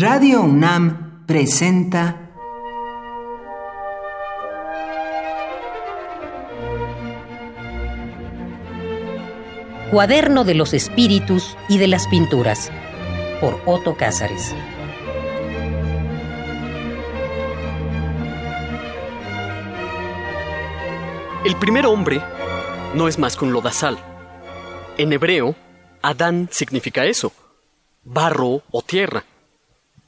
Radio UNAM presenta Cuaderno de los Espíritus y de las Pinturas por Otto Cázares. El primer hombre no es más que un lodazal. En hebreo, Adán significa eso, barro o tierra.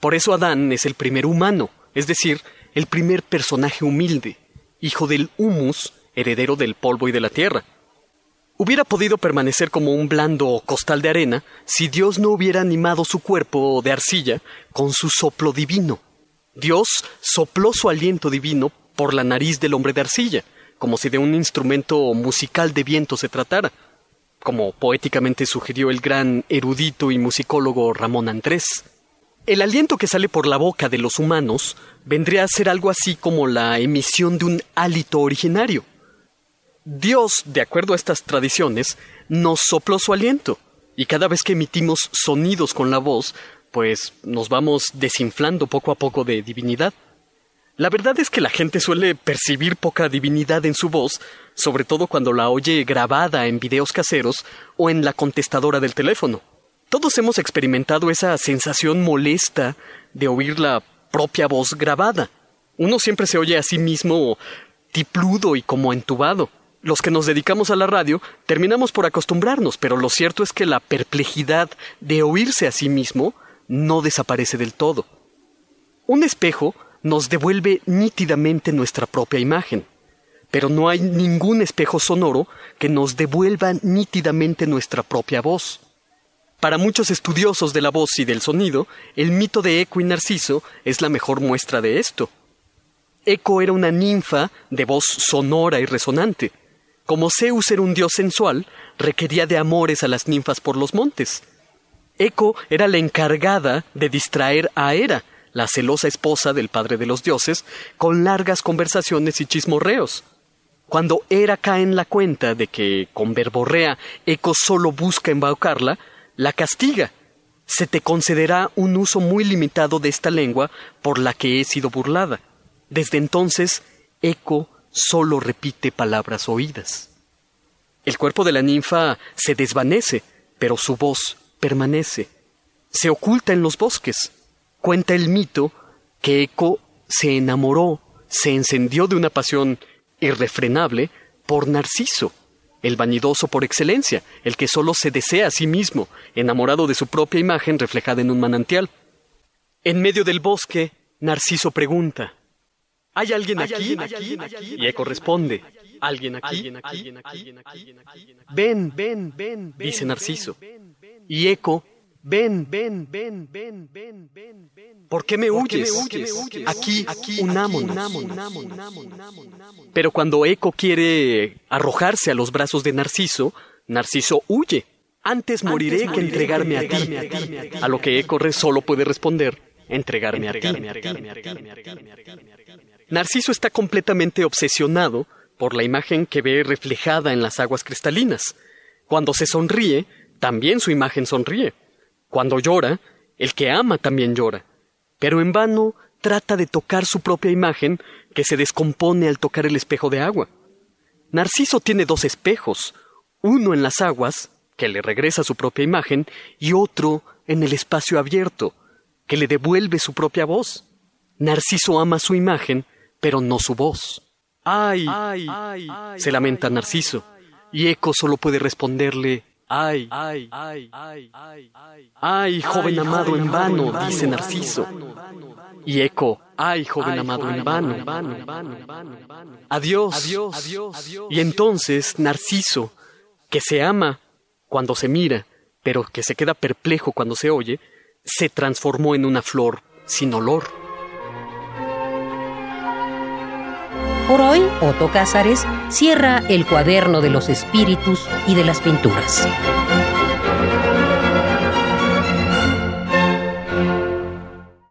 Por eso Adán es el primer humano, es decir, el primer personaje humilde, hijo del humus, heredero del polvo y de la tierra. Hubiera podido permanecer como un blando costal de arena si Dios no hubiera animado su cuerpo de arcilla con su soplo divino. Dios sopló su aliento divino por la nariz del hombre de arcilla, como si de un instrumento musical de viento se tratara, como poéticamente sugirió el gran erudito y musicólogo Ramón Andrés. El aliento que sale por la boca de los humanos vendría a ser algo así como la emisión de un hálito originario. Dios, de acuerdo a estas tradiciones, nos sopló su aliento, y cada vez que emitimos sonidos con la voz, pues nos vamos desinflando poco a poco de divinidad. La verdad es que la gente suele percibir poca divinidad en su voz, sobre todo cuando la oye grabada en videos caseros o en la contestadora del teléfono. Todos hemos experimentado esa sensación molesta de oír la propia voz grabada. Uno siempre se oye a sí mismo tipludo y como entubado. Los que nos dedicamos a la radio terminamos por acostumbrarnos, pero lo cierto es que la perplejidad de oírse a sí mismo no desaparece del todo. Un espejo nos devuelve nítidamente nuestra propia imagen, pero no hay ningún espejo sonoro que nos devuelva nítidamente nuestra propia voz. Para muchos estudiosos de la voz y del sonido, el mito de Eco y Narciso es la mejor muestra de esto. Eco era una ninfa de voz sonora y resonante. Como Zeus era un dios sensual, requería de amores a las ninfas por los montes. Eco era la encargada de distraer a Hera, la celosa esposa del padre de los dioses, con largas conversaciones y chismorreos. Cuando Hera cae en la cuenta de que, con verborrea, Eco solo busca embaucarla, la castiga. Se te concederá un uso muy limitado de esta lengua por la que he sido burlada. Desde entonces, Eco solo repite palabras oídas. El cuerpo de la ninfa se desvanece, pero su voz permanece. Se oculta en los bosques. Cuenta el mito que Eco se enamoró, se encendió de una pasión irrefrenable por Narciso, el vanidoso por excelencia, el que solo se desea a sí mismo, enamorado de su propia imagen reflejada en un manantial. En medio del bosque, Narciso pregunta ¿Hay alguien aquí? Y Eco responde ¿Alguien aquí? Ven, ven, ven, dice Narciso. Y Eco Ven, ven, ven, ven, ven, ven, ven. ¿Por qué me huyes? Aquí, aquí, unámonos. Pero cuando Eco quiere arrojarse a los brazos de Narciso, Narciso huye. Antes moriré que entregarme a ti. A lo que Eco solo puede responder, entregarme a ti. Narciso está completamente obsesionado por la imagen que ve reflejada en las aguas cristalinas. Cuando se sonríe, también su imagen sonríe. Cuando llora, el que ama también llora, pero en vano trata de tocar su propia imagen que se descompone al tocar el espejo de agua. Narciso tiene dos espejos, uno en las aguas, que le regresa su propia imagen, y otro en el espacio abierto, que le devuelve su propia voz. Narciso ama su imagen, pero no su voz. ¡Ay! ay, ay se lamenta Narciso, y Eco solo puede responderle Ay, ay, ay, ay, ay, ay, joven amado en vano, dice Narciso. Y eco, ay, joven amado en vano. Adiós, adiós, Y entonces Narciso, que se ama cuando se mira, pero que se queda perplejo cuando se oye, se transformó en una flor sin olor. Por hoy, Otto Cázares cierra el cuaderno de los espíritus y de las pinturas.